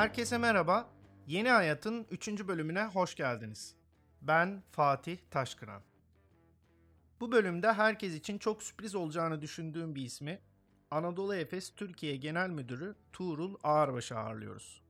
Herkese merhaba. Yeni Hayat'ın 3. bölümüne hoş geldiniz. Ben Fatih Taşkıran. Bu bölümde herkes için çok sürpriz olacağını düşündüğüm bir ismi Anadolu Efes Türkiye Genel Müdürü Tuğrul Ağırbaş'ı ağırlıyoruz.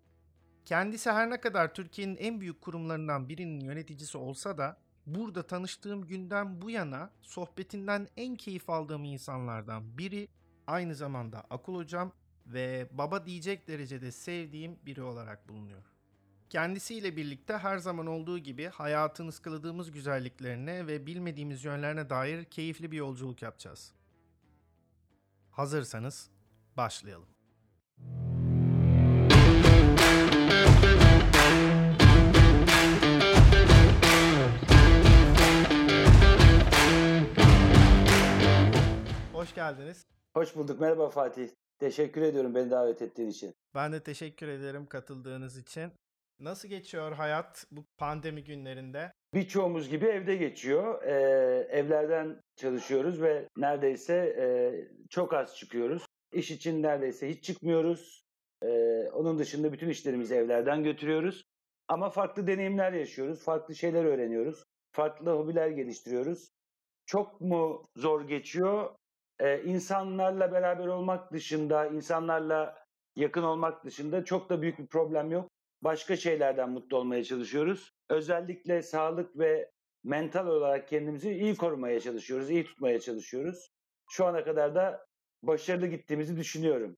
Kendisi her ne kadar Türkiye'nin en büyük kurumlarından birinin yöneticisi olsa da burada tanıştığım günden bu yana sohbetinden en keyif aldığım insanlardan biri aynı zamanda akıl hocam ve baba diyecek derecede sevdiğim biri olarak bulunuyor. Kendisiyle birlikte her zaman olduğu gibi hayatın ıskaladığımız güzelliklerine ve bilmediğimiz yönlerine dair keyifli bir yolculuk yapacağız. Hazırsanız başlayalım. Hoş geldiniz. Hoş bulduk. Merhaba Fatih. Teşekkür ediyorum beni davet ettiğin için. Ben de teşekkür ederim katıldığınız için. Nasıl geçiyor hayat bu pandemi günlerinde? Birçoğumuz gibi evde geçiyor. Ee, evlerden çalışıyoruz ve neredeyse e, çok az çıkıyoruz. İş için neredeyse hiç çıkmıyoruz. Ee, onun dışında bütün işlerimizi evlerden götürüyoruz. Ama farklı deneyimler yaşıyoruz, farklı şeyler öğreniyoruz, farklı hobiler geliştiriyoruz. Çok mu zor geçiyor? Ee, insanlarla beraber olmak dışında, insanlarla yakın olmak dışında çok da büyük bir problem yok. Başka şeylerden mutlu olmaya çalışıyoruz. Özellikle sağlık ve mental olarak kendimizi iyi korumaya çalışıyoruz, iyi tutmaya çalışıyoruz. Şu ana kadar da başarılı gittiğimizi düşünüyorum.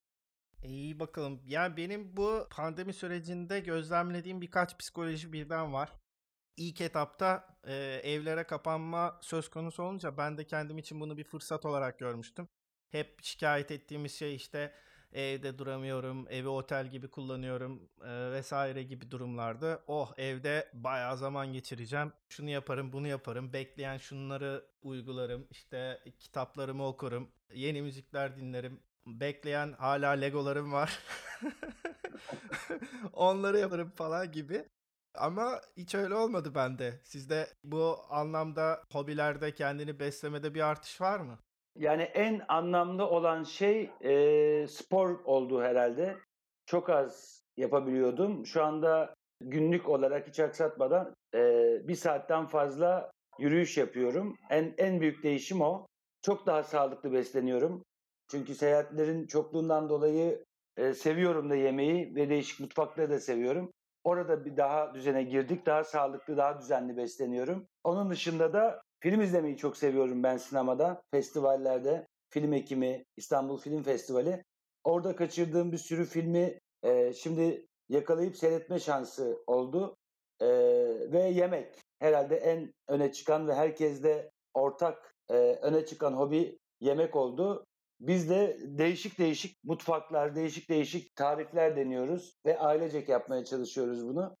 İyi bakalım. Yani benim bu pandemi sürecinde gözlemlediğim birkaç psikoloji birden var. İlk etapta e, evlere kapanma söz konusu olunca ben de kendim için bunu bir fırsat olarak görmüştüm. Hep şikayet ettiğimiz şey işte evde duramıyorum, evi otel gibi kullanıyorum e, vesaire gibi durumlarda. Oh evde bayağı zaman geçireceğim. Şunu yaparım, bunu yaparım. Bekleyen şunları uygularım. İşte kitaplarımı okurum. Yeni müzikler dinlerim. Bekleyen hala Legolarım var. Onları yaparım falan gibi. Ama hiç öyle olmadı bende. Sizde bu anlamda hobilerde kendini beslemede bir artış var mı? Yani en anlamlı olan şey e, spor oldu herhalde. Çok az yapabiliyordum. Şu anda günlük olarak hiç aksatmadan e, bir saatten fazla yürüyüş yapıyorum. En en büyük değişim o. Çok daha sağlıklı besleniyorum. Çünkü seyahatlerin çokluğundan dolayı e, seviyorum da yemeği ve değişik mutfakları da seviyorum. Orada bir daha düzene girdik. Daha sağlıklı, daha düzenli besleniyorum. Onun dışında da film izlemeyi çok seviyorum ben sinemada, festivallerde. Film Ekimi, İstanbul Film Festivali. Orada kaçırdığım bir sürü filmi e, şimdi yakalayıp seyretme şansı oldu. E, ve yemek herhalde en öne çıkan ve herkeste ortak e, öne çıkan hobi yemek oldu. Biz de değişik değişik mutfaklar, değişik değişik tarifler deniyoruz ve ailecek yapmaya çalışıyoruz bunu.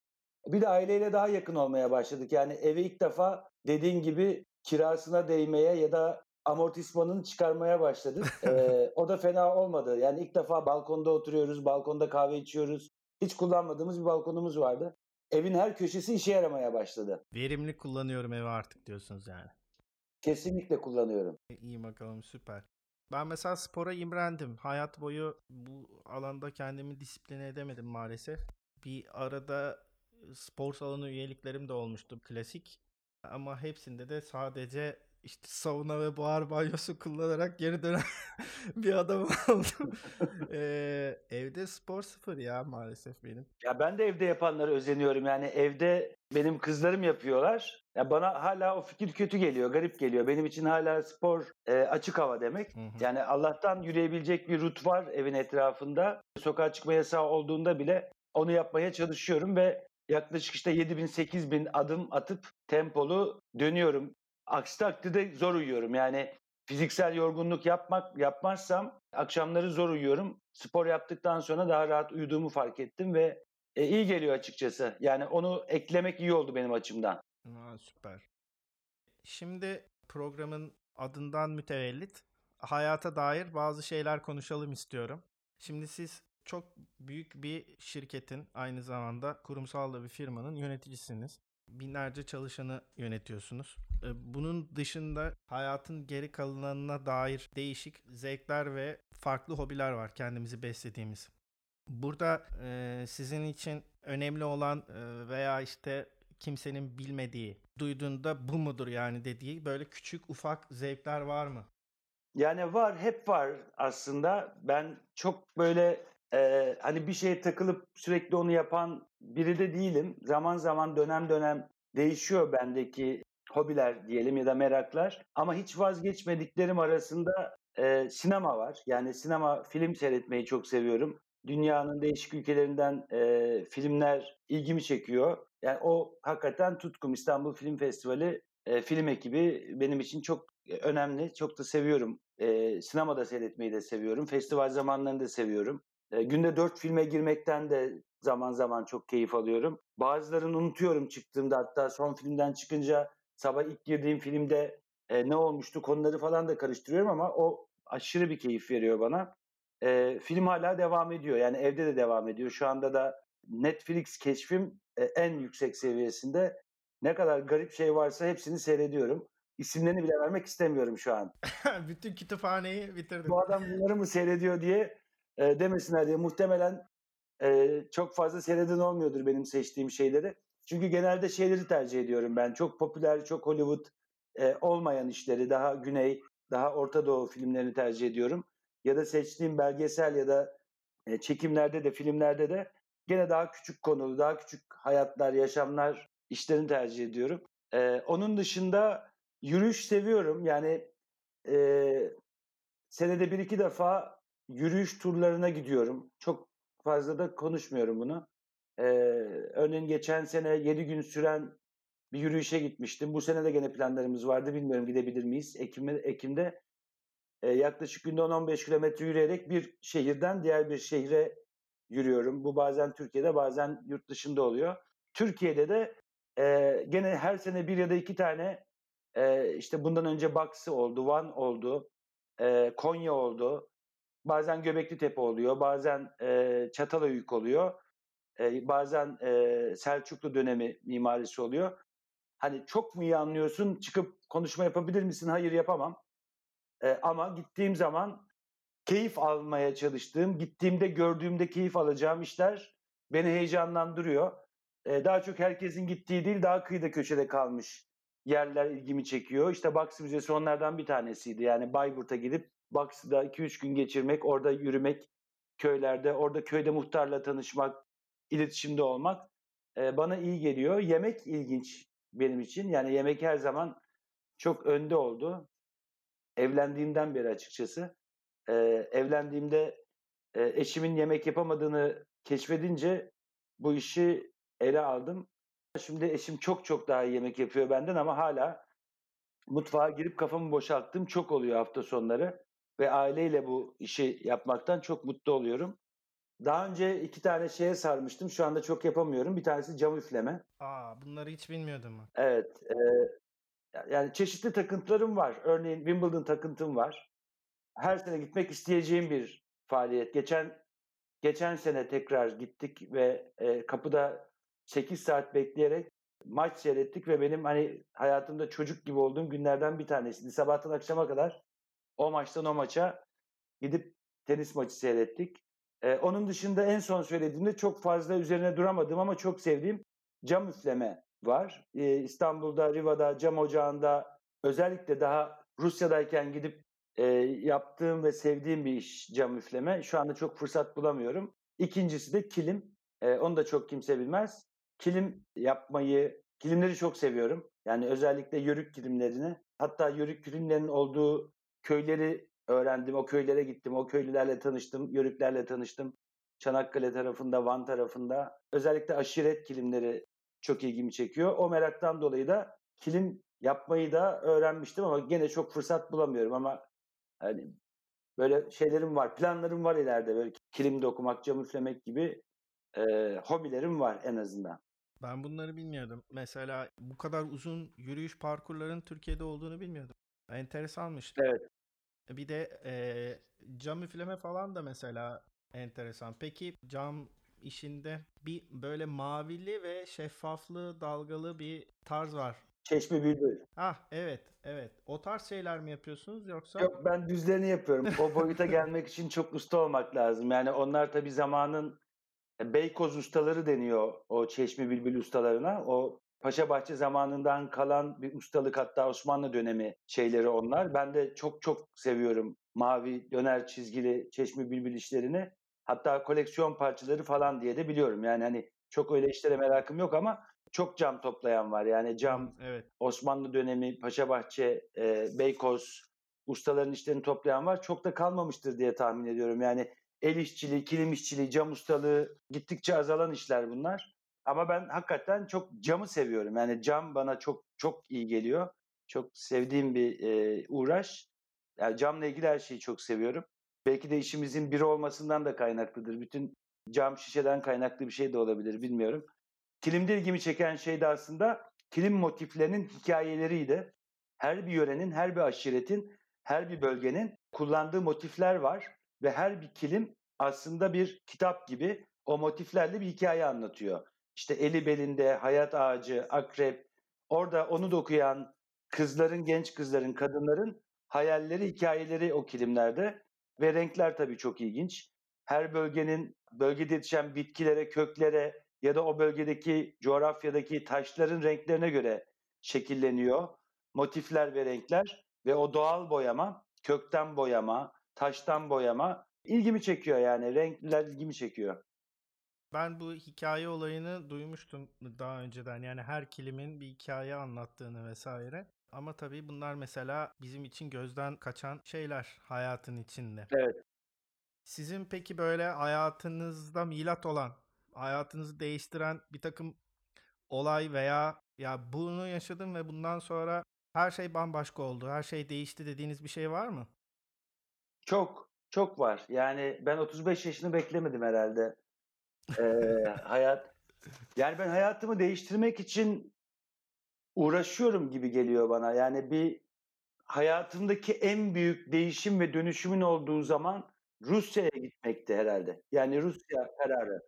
Bir de aileyle daha yakın olmaya başladık. Yani eve ilk defa dediğin gibi kirasına değmeye ya da amortismanını çıkarmaya başladık. ee, o da fena olmadı. Yani ilk defa balkonda oturuyoruz, balkonda kahve içiyoruz. Hiç kullanmadığımız bir balkonumuz vardı. Evin her köşesi işe yaramaya başladı. Verimli kullanıyorum evi artık diyorsunuz yani. Kesinlikle kullanıyorum. İyi bakalım süper. Ben mesela spora imrendim. Hayat boyu bu alanda kendimi disipline edemedim maalesef. Bir arada spor salonu üyeliklerim de olmuştu klasik. Ama hepsinde de sadece işte sauna ve buhar banyosu kullanarak geri dönen bir adam oldum. ee, evde spor sıfır ya maalesef benim. Ya ben de evde yapanlara özeniyorum. Yani evde benim kızlarım yapıyorlar. Ya bana hala o fikir kötü geliyor, garip geliyor. Benim için hala spor e, açık hava demek. Hı hı. Yani Allah'tan yürüyebilecek bir rut var evin etrafında. Sokağa çıkma yasağı olduğunda bile onu yapmaya çalışıyorum ve yaklaşık işte 7000 8000 adım atıp tempolu dönüyorum. Aksi takdirde zor uyuyorum. Yani fiziksel yorgunluk yapmak yapmazsam akşamları zor uyuyorum. Spor yaptıktan sonra daha rahat uyuduğumu fark ettim ve e, iyi geliyor açıkçası. Yani onu eklemek iyi oldu benim açımdan. Aa, süper. Şimdi programın adından mütevellit hayata dair bazı şeyler konuşalım istiyorum. Şimdi siz çok büyük bir şirketin aynı zamanda kurumsal da bir firmanın yöneticisiniz. Binlerce çalışanı yönetiyorsunuz. Bunun dışında hayatın geri kalanına dair değişik zevkler ve farklı hobiler var kendimizi beslediğimiz. Burada e, sizin için önemli olan e, veya işte kimsenin bilmediği, duyduğunda bu mudur yani dediği böyle küçük ufak zevkler var mı? Yani var, hep var aslında. Ben çok böyle e, hani bir şeye takılıp sürekli onu yapan biri de değilim. Zaman zaman dönem dönem değişiyor bendeki hobiler diyelim ya da meraklar. Ama hiç vazgeçmediklerim arasında e, sinema var. Yani sinema, film seyretmeyi çok seviyorum. Dünyanın değişik ülkelerinden e, filmler ilgimi çekiyor. Yani o hakikaten tutkum. İstanbul Film Festivali e, film ekibi benim için çok önemli. Çok da seviyorum. E, sinemada seyretmeyi de seviyorum. Festival zamanlarını da seviyorum. E, günde dört filme girmekten de zaman zaman çok keyif alıyorum. Bazılarını unutuyorum çıktığımda hatta son filmden çıkınca sabah ilk girdiğim filmde e, ne olmuştu konuları falan da karıştırıyorum ama o aşırı bir keyif veriyor bana. E, film hala devam ediyor yani evde de devam ediyor. Şu anda da Netflix keşfim e, en yüksek seviyesinde. Ne kadar garip şey varsa hepsini seyrediyorum. İsimlerini bile vermek istemiyorum şu an. Bütün kütüphaneyi bitirdim. Bu adam bunları mı seyrediyor diye e, demesinler diye. Muhtemelen e, çok fazla seyreden olmuyordur benim seçtiğim şeyleri. Çünkü genelde şeyleri tercih ediyorum ben. Çok popüler, çok Hollywood e, olmayan işleri, daha güney, daha Orta Doğu filmlerini tercih ediyorum. Ya da seçtiğim belgesel ya da e, çekimlerde de, filmlerde de gene daha küçük konulu, daha küçük hayatlar, yaşamlar işlerini tercih ediyorum. E, onun dışında yürüyüş seviyorum. Yani e, senede bir iki defa yürüyüş turlarına gidiyorum. Çok fazla da konuşmuyorum bunu. Ee, örneğin geçen sene 7 gün süren bir yürüyüşe gitmiştim. Bu sene de gene planlarımız vardı. Bilmiyorum gidebilir miyiz? Ekim, Ekim'de e, yaklaşık günde 10-15 kilometre yürüyerek bir şehirden diğer bir şehre yürüyorum. Bu bazen Türkiye'de bazen yurt dışında oluyor. Türkiye'de de e, gene her sene bir ya da iki tane e, işte bundan önce Baksı oldu, Van oldu, e, Konya oldu. Bazen Göbekli Tepe oluyor, bazen e, Çatalhöyük oluyor, e, bazen e, Selçuklu dönemi mimarisi oluyor. Hani çok mu iyi anlıyorsun, çıkıp konuşma yapabilir misin? Hayır yapamam. Ama gittiğim zaman keyif almaya çalıştığım, gittiğimde gördüğümde keyif alacağım işler beni heyecanlandırıyor. E, daha çok herkesin gittiği değil, daha kıyıda köşede kalmış yerler ilgimi çekiyor. İşte Baksı Müzesi onlardan bir tanesiydi. Yani Bayburt'a gidip Baksı'da 2-3 gün geçirmek, orada yürümek, köylerde, orada köyde muhtarla tanışmak, iletişimde olmak e, bana iyi geliyor. Yemek ilginç benim için. Yani yemek her zaman çok önde oldu. Evlendiğimden beri açıkçası. E, evlendiğimde e, eşimin yemek yapamadığını keşfedince bu işi ele aldım. Şimdi eşim çok çok daha iyi yemek yapıyor benden ama hala mutfağa girip kafamı boşalttığım çok oluyor hafta sonları ve aileyle bu işi yapmaktan çok mutlu oluyorum. Daha önce iki tane şeye sarmıştım. Şu anda çok yapamıyorum. Bir tanesi cam üfleme. Aa, bunları hiç bilmiyordum. Evet. E, yani çeşitli takıntılarım var. Örneğin Wimbledon takıntım var. Her sene gitmek isteyeceğim bir faaliyet. Geçen geçen sene tekrar gittik ve e, kapıda 8 saat bekleyerek maç seyrettik ve benim hani hayatımda çocuk gibi olduğum günlerden bir tanesiydi. Sabahtan akşama kadar o maçtan o maça gidip tenis maçı seyrettik. Ee, onun dışında en son söylediğimde çok fazla üzerine duramadım ama çok sevdiğim cam üfleme var. Ee, İstanbul'da, Riva'da, cam ocağında özellikle daha Rusya'dayken gidip e, yaptığım ve sevdiğim bir iş cam üfleme. Şu anda çok fırsat bulamıyorum. İkincisi de kilim. E, onu da çok kimse bilmez. Kilim yapmayı, kilimleri çok seviyorum. Yani özellikle yörük kilimlerini. Hatta yörük kilimlerinin olduğu köyleri öğrendim. O köylere gittim. O köylülerle tanıştım. Yörüklerle tanıştım. Çanakkale tarafında, Van tarafında. Özellikle aşiret kilimleri çok ilgimi çekiyor. O meraktan dolayı da kilim yapmayı da öğrenmiştim ama gene çok fırsat bulamıyorum ama hani böyle şeylerim var, planlarım var ileride böyle kilim dokumak, cam üflemek gibi e, hobilerim var en azından. Ben bunları bilmiyordum. Mesela bu kadar uzun yürüyüş parkurların Türkiye'de olduğunu bilmiyordum. Enteresanmış. Evet. Bir de e, cam üfleme falan da mesela enteresan. Peki cam işinde bir böyle mavili ve şeffaflı dalgalı bir tarz var. Çeşme Bülbül. Ah evet evet. O tarz şeyler mi yapıyorsunuz yoksa? Yok ben düzlerini yapıyorum. O boyuta gelmek için çok usta olmak lazım. Yani onlar tabii zamanın e, Beykoz ustaları deniyor o Çeşme Bülbül ustalarına. O Paşabahçe zamanından kalan bir ustalık hatta Osmanlı dönemi şeyleri onlar. Ben de çok çok seviyorum mavi döner çizgili Çeşme Bülbül işlerini. Hatta koleksiyon parçaları falan diye de biliyorum. Yani hani çok öyle işlere merakım yok ama çok cam toplayan var. Yani cam Evet. Osmanlı dönemi, Paşabahçe, e, Beykoz ustaların işlerini toplayan var. Çok da kalmamıştır diye tahmin ediyorum. Yani el işçiliği, kilim işçiliği, cam ustalığı gittikçe azalan işler bunlar. Ama ben hakikaten çok camı seviyorum. Yani cam bana çok çok iyi geliyor. Çok sevdiğim bir e, uğraş. Yani camla ilgili her şeyi çok seviyorum. Belki de işimizin biri olmasından da kaynaklıdır. Bütün cam şişeden kaynaklı bir şey de olabilir bilmiyorum. Kilimde ilgimi çeken şey de aslında kilim motiflerinin hikayeleriydi. Her bir yörenin, her bir aşiretin, her bir bölgenin kullandığı motifler var ve her bir kilim aslında bir kitap gibi o motiflerle bir hikaye anlatıyor. İşte eli belinde, hayat ağacı, akrep, orada onu dokuyan kızların, genç kızların, kadınların hayalleri, hikayeleri o kilimlerde ve renkler tabii çok ilginç. Her bölgenin bölgede yetişen bitkilere, köklere ya da o bölgedeki coğrafyadaki taşların renklerine göre şekilleniyor. Motifler ve renkler ve o doğal boyama, kökten boyama, taştan boyama ilgimi çekiyor yani. Renkler ilgimi çekiyor. Ben bu hikaye olayını duymuştum daha önceden. Yani her kilimin bir hikaye anlattığını vesaire. Ama tabii bunlar mesela bizim için gözden kaçan şeyler hayatın içinde. Evet. Sizin peki böyle hayatınızda milat olan, hayatınızı değiştiren bir takım olay veya ya bunu yaşadım ve bundan sonra her şey bambaşka oldu, her şey değişti dediğiniz bir şey var mı? Çok, çok var. Yani ben 35 yaşını beklemedim herhalde. Ee, hayat, yani ben hayatımı değiştirmek için uğraşıyorum gibi geliyor bana. Yani bir hayatımdaki en büyük değişim ve dönüşümün olduğu zaman Rusya'ya gitmekti herhalde. Yani Rusya kararı.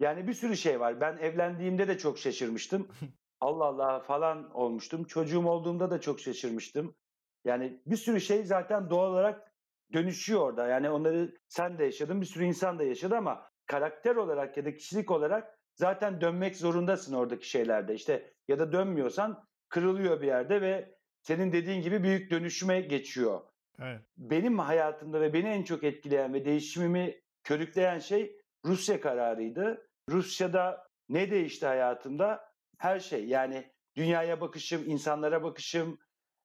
Yani bir sürü şey var. Ben evlendiğimde de çok şaşırmıştım. Allah Allah falan olmuştum. Çocuğum olduğumda da çok şaşırmıştım. Yani bir sürü şey zaten doğal olarak dönüşüyor orada. Yani onları sen de yaşadın, bir sürü insan da yaşadı ama karakter olarak ya da kişilik olarak zaten dönmek zorundasın oradaki şeylerde. İşte ya da dönmüyorsan kırılıyor bir yerde ve senin dediğin gibi büyük dönüşüme geçiyor. Evet. Benim hayatımda ve beni en çok etkileyen ve değişimimi körükleyen şey Rusya kararıydı. Rusya'da ne değişti hayatımda? Her şey yani dünyaya bakışım, insanlara bakışım,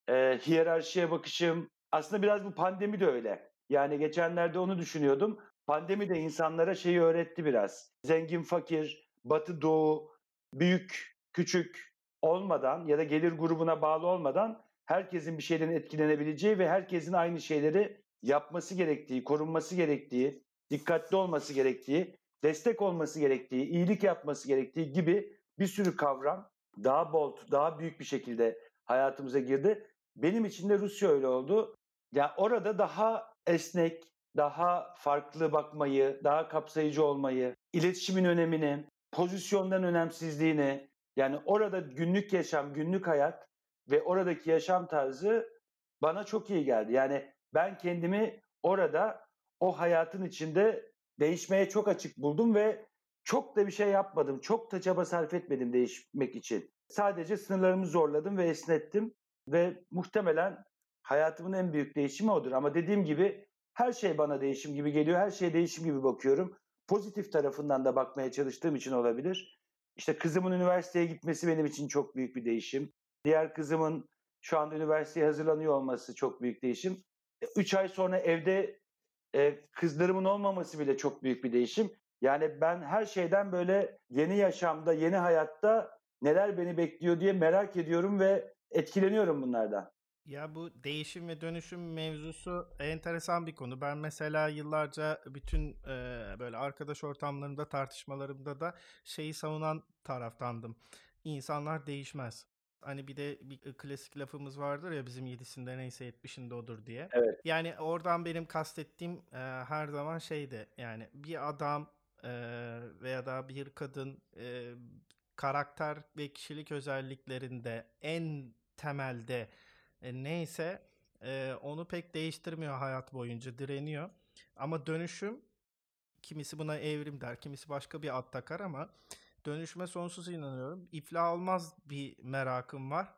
e, hiyerarşiye bakışım. Aslında biraz bu pandemi de öyle. Yani geçenlerde onu düşünüyordum. Pandemi de insanlara şeyi öğretti biraz. Zengin, fakir, batı, doğu, büyük, küçük olmadan ya da gelir grubuna bağlı olmadan herkesin bir şeyden etkilenebileceği ve herkesin aynı şeyleri yapması gerektiği, korunması gerektiği, dikkatli olması gerektiği, destek olması gerektiği, iyilik yapması gerektiği gibi bir sürü kavram daha bold, daha büyük bir şekilde hayatımıza girdi. Benim için de Rusya öyle oldu. Ya yani orada daha esnek, daha farklı bakmayı, daha kapsayıcı olmayı, iletişimin önemini, pozisyondan önemsizliğini, yani orada günlük yaşam, günlük hayat ve oradaki yaşam tarzı bana çok iyi geldi. Yani ben kendimi orada o hayatın içinde değişmeye çok açık buldum ve çok da bir şey yapmadım. Çok da çaba sarf etmedim değişmek için. Sadece sınırlarımı zorladım ve esnettim ve muhtemelen hayatımın en büyük değişimi odur. Ama dediğim gibi her şey bana değişim gibi geliyor. Her şeye değişim gibi bakıyorum. Pozitif tarafından da bakmaya çalıştığım için olabilir. İşte kızımın üniversiteye gitmesi benim için çok büyük bir değişim. Diğer kızımın şu anda üniversiteye hazırlanıyor olması çok büyük değişim. Üç ay sonra evde e, kızlarımın olmaması bile çok büyük bir değişim. Yani ben her şeyden böyle yeni yaşamda, yeni hayatta neler beni bekliyor diye merak ediyorum ve etkileniyorum bunlardan. Ya bu değişim ve dönüşüm mevzusu enteresan bir konu. Ben mesela yıllarca bütün e, böyle arkadaş ortamlarında tartışmalarımda da şeyi savunan taraftandım. İnsanlar değişmez. Hani bir de bir klasik lafımız vardır ya bizim yedisinde neyse yetmişinde odur diye. Evet. Yani oradan benim kastettiğim e, her zaman şeydi. Yani bir adam e, veya da bir kadın e, karakter ve kişilik özelliklerinde en temelde e, neyse e, onu pek değiştirmiyor hayat boyunca direniyor. Ama dönüşüm kimisi buna evrim der, kimisi başka bir ad takar ama dönüşüme sonsuz inanıyorum. İflah olmaz bir merakım var.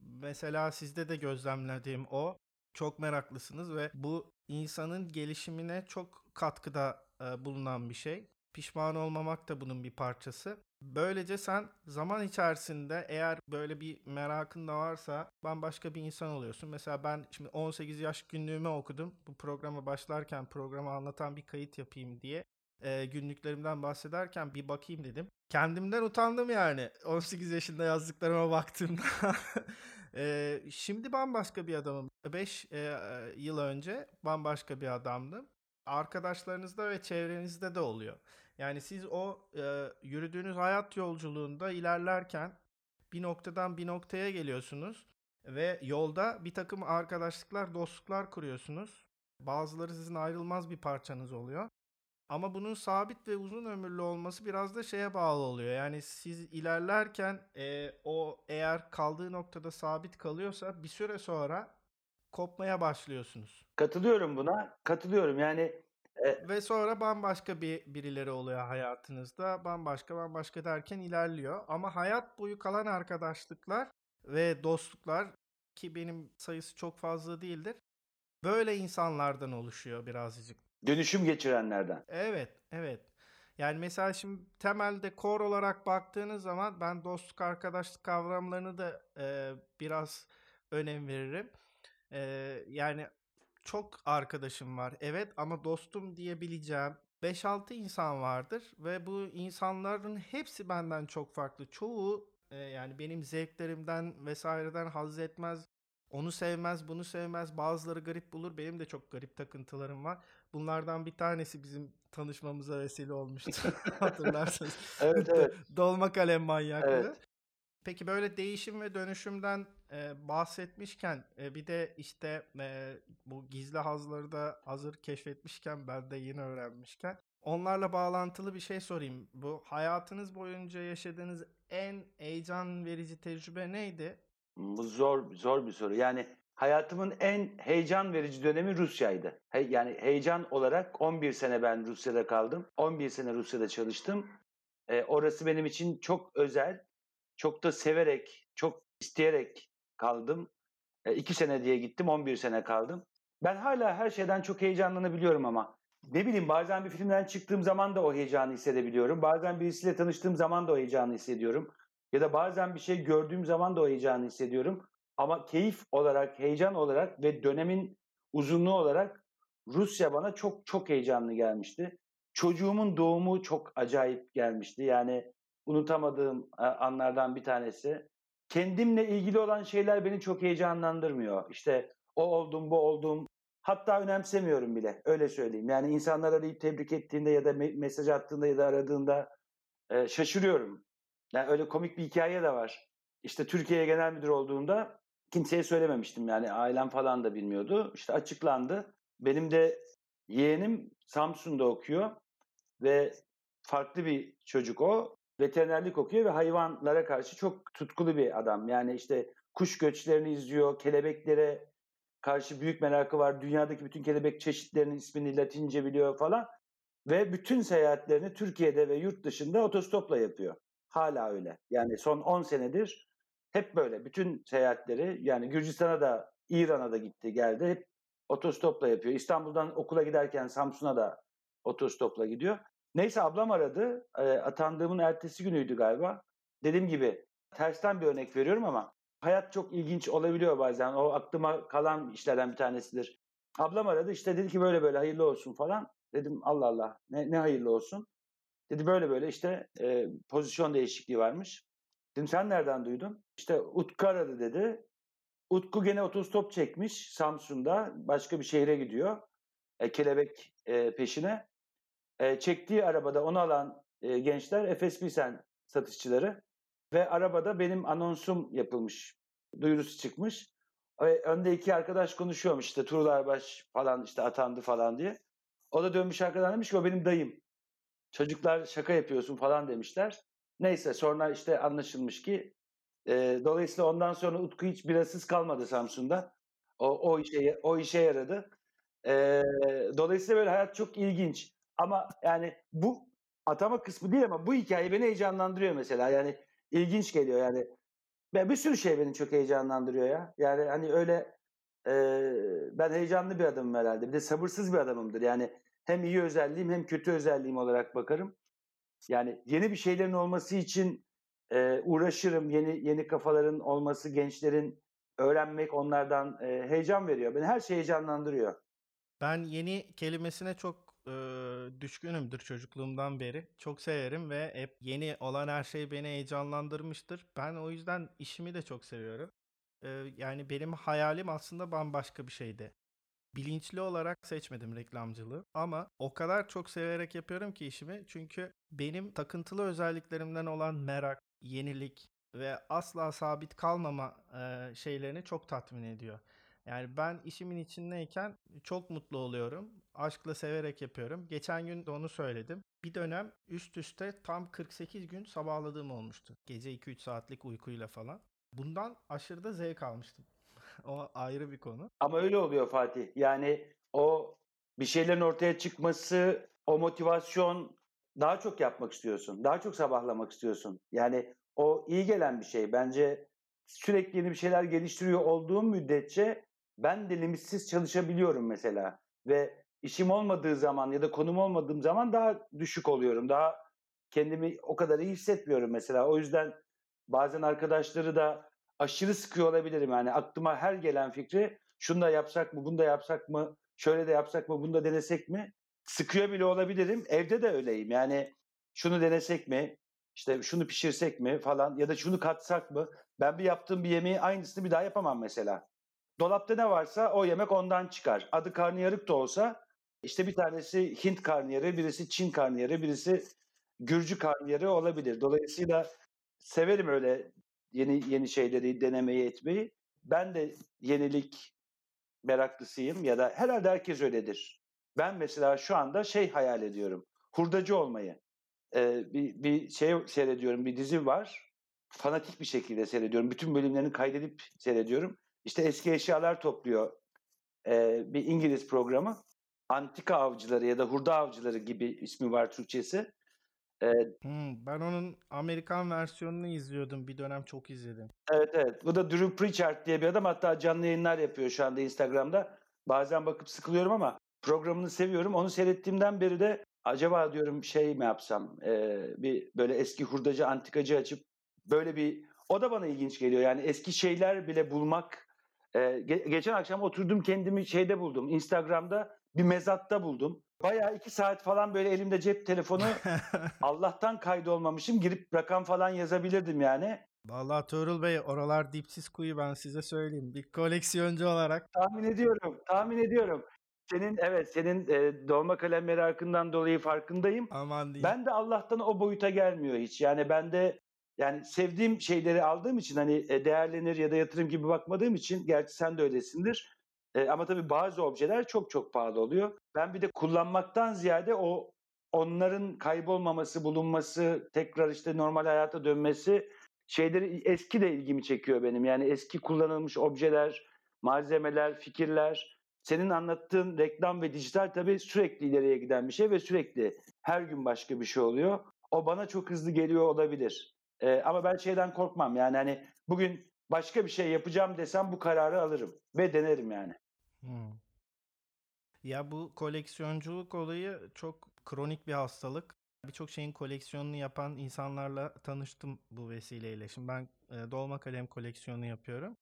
Mesela sizde de gözlemlediğim o. Çok meraklısınız ve bu insanın gelişimine çok katkıda e, bulunan bir şey. Pişman olmamak da bunun bir parçası. Böylece sen zaman içerisinde eğer böyle bir merakın da varsa bambaşka bir insan oluyorsun. Mesela ben şimdi 18 yaş günlüğümü okudum. Bu programa başlarken programı anlatan bir kayıt yapayım diye e, günlüklerimden bahsederken bir bakayım dedim. Kendimden utandım yani 18 yaşında yazdıklarıma baktığımda. e, şimdi bambaşka bir adamım. 5 e, yıl önce bambaşka bir adamdım. Arkadaşlarınızda ve çevrenizde de oluyor. Yani siz o e, yürüdüğünüz hayat yolculuğunda ilerlerken bir noktadan bir noktaya geliyorsunuz ve yolda bir takım arkadaşlıklar, dostluklar kuruyorsunuz. Bazıları sizin ayrılmaz bir parçanız oluyor. Ama bunun sabit ve uzun ömürlü olması biraz da şeye bağlı oluyor. Yani siz ilerlerken e, o eğer kaldığı noktada sabit kalıyorsa bir süre sonra kopmaya başlıyorsunuz. Katılıyorum buna. Katılıyorum. Yani e... ve sonra bambaşka bir birileri oluyor hayatınızda. Bambaşka bambaşka derken ilerliyor. Ama hayat boyu kalan arkadaşlıklar ve dostluklar ki benim sayısı çok fazla değildir. Böyle insanlardan oluşuyor birazcık. Dönüşüm geçirenlerden. Evet, evet. Yani mesela şimdi temelde core olarak baktığınız zaman ben dostluk arkadaşlık kavramlarını da e, biraz önem veririm. E, yani çok arkadaşım var evet ama dostum diyebileceğim 5-6 insan vardır ve bu insanların hepsi benden çok farklı. Çoğu e, yani benim zevklerimden vesaireden haz etmez. Onu sevmez, bunu sevmez. Bazıları garip bulur. Benim de çok garip takıntılarım var. Bunlardan bir tanesi bizim tanışmamıza vesile olmuştu. Hatırlarsanız. evet evet. Dolma kalem manyaklığı. Evet. Peki böyle değişim ve dönüşümden e, bahsetmişken e, bir de işte e, bu gizli hazları da hazır keşfetmişken ben de yeni öğrenmişken onlarla bağlantılı bir şey sorayım. Bu hayatınız boyunca yaşadığınız en heyecan verici tecrübe neydi? Bu zor zor bir soru. Yani hayatımın en heyecan verici dönemi Rusya'ydı. He, yani heyecan olarak 11 sene ben Rusya'da kaldım. 11 sene Rusya'da çalıştım. E, orası benim için çok özel. Çok da severek, çok isteyerek kaldım. E, iki sene diye gittim, 11 sene kaldım. Ben hala her şeyden çok heyecanlanabiliyorum ama. Ne bileyim bazen bir filmden çıktığım zaman da o heyecanı hissedebiliyorum. Bazen birisiyle tanıştığım zaman da o heyecanı hissediyorum. Ya da bazen bir şey gördüğüm zaman da o heyecanı hissediyorum. Ama keyif olarak, heyecan olarak ve dönemin uzunluğu olarak Rusya bana çok çok heyecanlı gelmişti. Çocuğumun doğumu çok acayip gelmişti. Yani unutamadığım e, anlardan bir tanesi. Kendimle ilgili olan şeyler beni çok heyecanlandırmıyor. İşte o oldum, bu oldum. Hatta önemsemiyorum bile. Öyle söyleyeyim. Yani insanlar arayıp tebrik ettiğinde ya da mesaj attığında ya da aradığında e, şaşırıyorum. Yani öyle komik bir hikaye de var. İşte Türkiye Genel Müdür olduğunda kimseye söylememiştim. Yani ailem falan da bilmiyordu. İşte açıklandı. Benim de yeğenim Samsun'da okuyor ve farklı bir çocuk o. Veterinerlik okuyor ve hayvanlara karşı çok tutkulu bir adam. Yani işte kuş göçlerini izliyor, kelebeklere karşı büyük merakı var. Dünyadaki bütün kelebek çeşitlerinin ismini Latince biliyor falan. Ve bütün seyahatlerini Türkiye'de ve yurt dışında otostopla yapıyor. Hala öyle. Yani son 10 senedir hep böyle. Bütün seyahatleri yani Gürcistan'a da İran'a da gitti geldi. Hep otostopla yapıyor. İstanbul'dan okula giderken Samsun'a da otostopla gidiyor. Neyse ablam aradı. E, atandığımın ertesi günüydü galiba. Dediğim gibi tersten bir örnek veriyorum ama hayat çok ilginç olabiliyor bazen. O aklıma kalan işlerden bir tanesidir. Ablam aradı işte dedi ki böyle böyle hayırlı olsun falan. Dedim Allah Allah ne, ne hayırlı olsun. Dedi böyle böyle işte e, pozisyon değişikliği varmış. Dedim sen nereden duydun? İşte Utku aradı dedi. Utku gene otostop çekmiş Samsun'da. Başka bir şehre gidiyor. E, kelebek e, peşine. E, çektiği arabada onu alan e, gençler FSB sen satışçıları. Ve arabada benim anonsum yapılmış. Duyurusu çıkmış. E, önde iki arkadaş konuşuyormuş işte Tuğrul baş falan işte atandı falan diye. O da dönmüş arkadan demiş ki o benim dayım. Çocuklar şaka yapıyorsun falan demişler. Neyse sonra işte anlaşılmış ki e, dolayısıyla ondan sonra Utku hiç birasız kalmadı Samsun'da. O, o işe o işe yaradı. E, dolayısıyla böyle hayat çok ilginç. Ama yani bu atama kısmı değil ama bu hikaye beni heyecanlandırıyor mesela. Yani ilginç geliyor yani. Ben bir sürü şey beni çok heyecanlandırıyor ya. Yani hani öyle e, ben heyecanlı bir adamım herhalde. Bir de sabırsız bir adamımdır. Yani hem iyi özelliğim hem kötü özelliğim olarak bakarım. Yani yeni bir şeylerin olması için e, uğraşırım. Yeni yeni kafaların olması, gençlerin öğrenmek onlardan e, heyecan veriyor. Beni her şey heyecanlandırıyor. Ben yeni kelimesine çok düşkünümdür çocukluğumdan beri. Çok severim ve hep yeni olan her şey beni heyecanlandırmıştır. Ben o yüzden işimi de çok seviyorum. E, yani benim hayalim aslında bambaşka bir şeydi. Bilinçli olarak seçmedim reklamcılığı ama o kadar çok severek yapıyorum ki işimi. Çünkü benim takıntılı özelliklerimden olan merak, yenilik ve asla sabit kalmama e, şeylerini çok tatmin ediyor. Yani ben işimin içindeyken çok mutlu oluyorum. Aşkla severek yapıyorum. Geçen gün de onu söyledim. Bir dönem üst üste tam 48 gün sabahladığım olmuştu. Gece 2-3 saatlik uykuyla falan. Bundan aşırı da zevk almıştım. o ayrı bir konu. Ama öyle oluyor Fatih. Yani o bir şeylerin ortaya çıkması, o motivasyon daha çok yapmak istiyorsun. Daha çok sabahlamak istiyorsun. Yani o iyi gelen bir şey. Bence sürekli yeni bir şeyler geliştiriyor olduğum müddetçe ben de limitsiz çalışabiliyorum mesela. Ve işim olmadığı zaman ya da konum olmadığım zaman daha düşük oluyorum. Daha kendimi o kadar iyi hissetmiyorum mesela. O yüzden bazen arkadaşları da aşırı sıkıyor olabilirim. Yani aklıma her gelen fikri şunu da yapsak mı, bunu da yapsak mı, şöyle de yapsak mı, bunu da denesek mi? Sıkıyor bile olabilirim. Evde de öyleyim. Yani şunu denesek mi, işte şunu pişirsek mi falan ya da şunu katsak mı? Ben bir yaptığım bir yemeği aynısını bir daha yapamam mesela. Dolapta ne varsa o yemek ondan çıkar. Adı karnıyarık da olsa işte bir tanesi Hint karnıyarı, birisi Çin karnıyarı, birisi Gürcü karnıyarı olabilir. Dolayısıyla severim öyle yeni yeni şeyleri denemeyi etmeyi. Ben de yenilik meraklısıyım ya da herhalde herkes öyledir. Ben mesela şu anda şey hayal ediyorum. Hurdacı olmayı. Ee, bir, bir şey seyrediyorum, bir dizi var. Fanatik bir şekilde seyrediyorum. Bütün bölümlerini kaydedip seyrediyorum. İşte eski eşyalar topluyor ee, bir İngiliz programı. Antika avcıları ya da hurda avcıları gibi ismi var Türkçesi. Evet. Hmm, ben onun Amerikan versiyonunu izliyordum. Bir dönem çok izledim. Evet evet. Bu da Drew Pritchard diye bir adam. Hatta canlı yayınlar yapıyor şu anda Instagram'da. Bazen bakıp sıkılıyorum ama programını seviyorum. Onu seyrettiğimden beri de acaba diyorum şey mi yapsam e, bir böyle eski hurdacı antikacı açıp böyle bir o da bana ilginç geliyor. Yani eski şeyler bile bulmak. E, ge- geçen akşam oturdum kendimi şeyde buldum. Instagram'da bir mezatta buldum. Bayağı iki saat falan böyle elimde cep telefonu Allah'tan kaydolmamışım. Girip rakam falan yazabilirdim yani. Vallahi Tuğrul Bey oralar dipsiz kuyu ben size söyleyeyim. Bir koleksiyoncu olarak. Tahmin ediyorum, tahmin ediyorum. Senin evet senin e, dolma kalem merakından dolayı farkındayım. Aman diyeyim. Ben de Allah'tan o boyuta gelmiyor hiç. Yani ben de yani sevdiğim şeyleri aldığım için hani e, değerlenir ya da yatırım gibi bakmadığım için gerçi sen de öylesindir. E, ama tabii bazı objeler çok çok pahalı oluyor. Ben bir de kullanmaktan ziyade o onların kaybolmaması, bulunması, tekrar işte normal hayata dönmesi şeyleri eski de ilgimi çekiyor benim. Yani eski kullanılmış objeler, malzemeler, fikirler. Senin anlattığın reklam ve dijital tabii sürekli ileriye giden bir şey ve sürekli her gün başka bir şey oluyor. O bana çok hızlı geliyor olabilir. Ee, ama ben şeyden korkmam. Yani hani bugün başka bir şey yapacağım desem bu kararı alırım ve denerim yani. Hmm. Ya bu koleksiyonculuk olayı çok kronik bir hastalık. Birçok şeyin koleksiyonunu yapan insanlarla tanıştım bu vesileyle. Şimdi ben e, dolma kalem koleksiyonu yapıyorum.